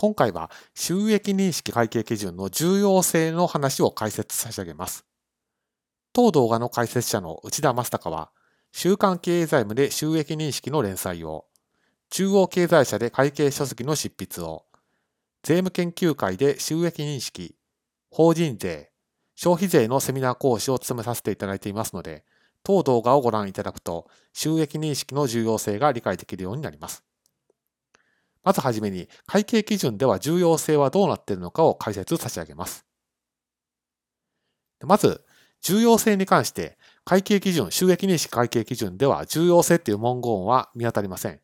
今回は収益認識会計基準の重要性の話を解説差し上げます。当動画の解説者の内田正孝は、週刊経営財務で収益認識の連載を、中央経済社で会計書籍の執筆を、税務研究会で収益認識、法人税、消費税のセミナー講師を務めさせていただいていますので、当動画をご覧いただくと、収益認識の重要性が理解できるようになります。まずはじめに、会計基準では重要性はどうなっているのかを解説差し上げます。まず、重要性に関して、会計基準、収益認識会計基準では重要性という文言は見当たりません。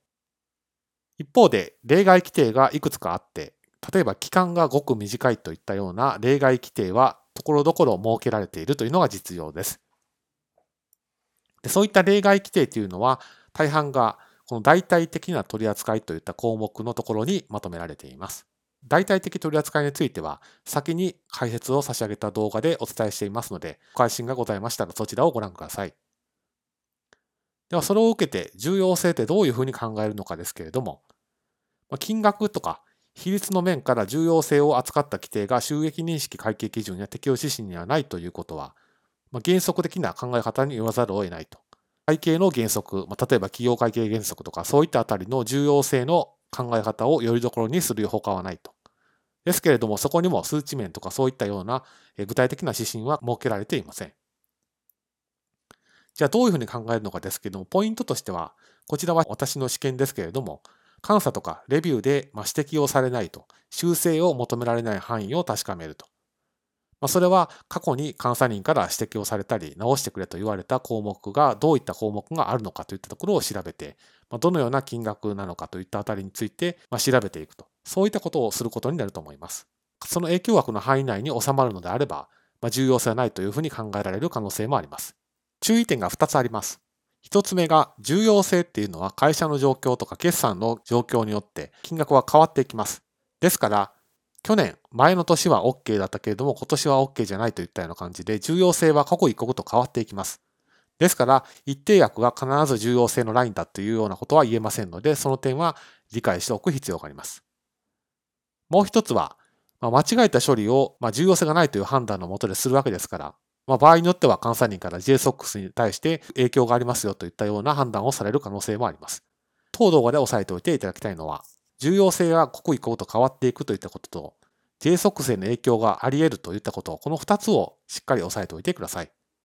一方で、例外規定がいくつかあって、例えば期間がごく短いといったような例外規定はところどころ設けられているというのが実情です。でそういった例外規定というのは大半がこの代替的な取り扱いといった項目のところにまとめられています。代替的取り扱いについては先に解説を差し上げた動画でお伝えしていますので、ご関心がございましたらそちらをご覧ください。ではそれを受けて重要性ってどういうふうに考えるのかですけれども、金額とか比率の面から重要性を扱った規定が収益認識会計基準や適用指針にはないということは、原則的な考え方に言わざるを得ないと。会計の原則、ま、例えば企業会計原則とかそういったあたりの重要性の考え方をよりどころにするほかはないと。ですけれども、そこにも数値面とかそういったような具体的な指針は設けられていません。じゃあどういうふうに考えるのかですけれども、ポイントとしては、こちらは私の試験ですけれども、監査とかレビューで指摘をされないと、修正を求められない範囲を確かめると。まあ、それは過去に監査人から指摘をされたり、直してくれと言われた項目がどういった項目があるのかといったところを調べて、まあ、どのような金額なのかといったあたりについて、まあ、調べていくと。そういったことをすることになると思います。その影響枠の範囲内に収まるのであれば、まあ、重要性はないというふうに考えられる可能性もあります。注意点が2つあります。1つ目が重要性っていうのは会社の状況とか決算の状況によって金額は変わっていきます。ですから、去年、前の年は OK だったけれども、今年は OK じゃないといったような感じで、重要性は刻一刻と変わっていきます。ですから、一定額が必ず重要性のラインだというようなことは言えませんので、その点は理解しておく必要があります。もう一つは、まあ、間違えた処理を、まあ、重要性がないという判断のもとでするわけですから、まあ、場合によっては監査人から JSOX に対して影響がありますよといったような判断をされる可能性もあります。当動画で押さえておいていただきたいのは、重要性が刻一刻と変わっていくといったことと、低速性の影響があり得るといったこと、この2つをしっかり押さえておいてください。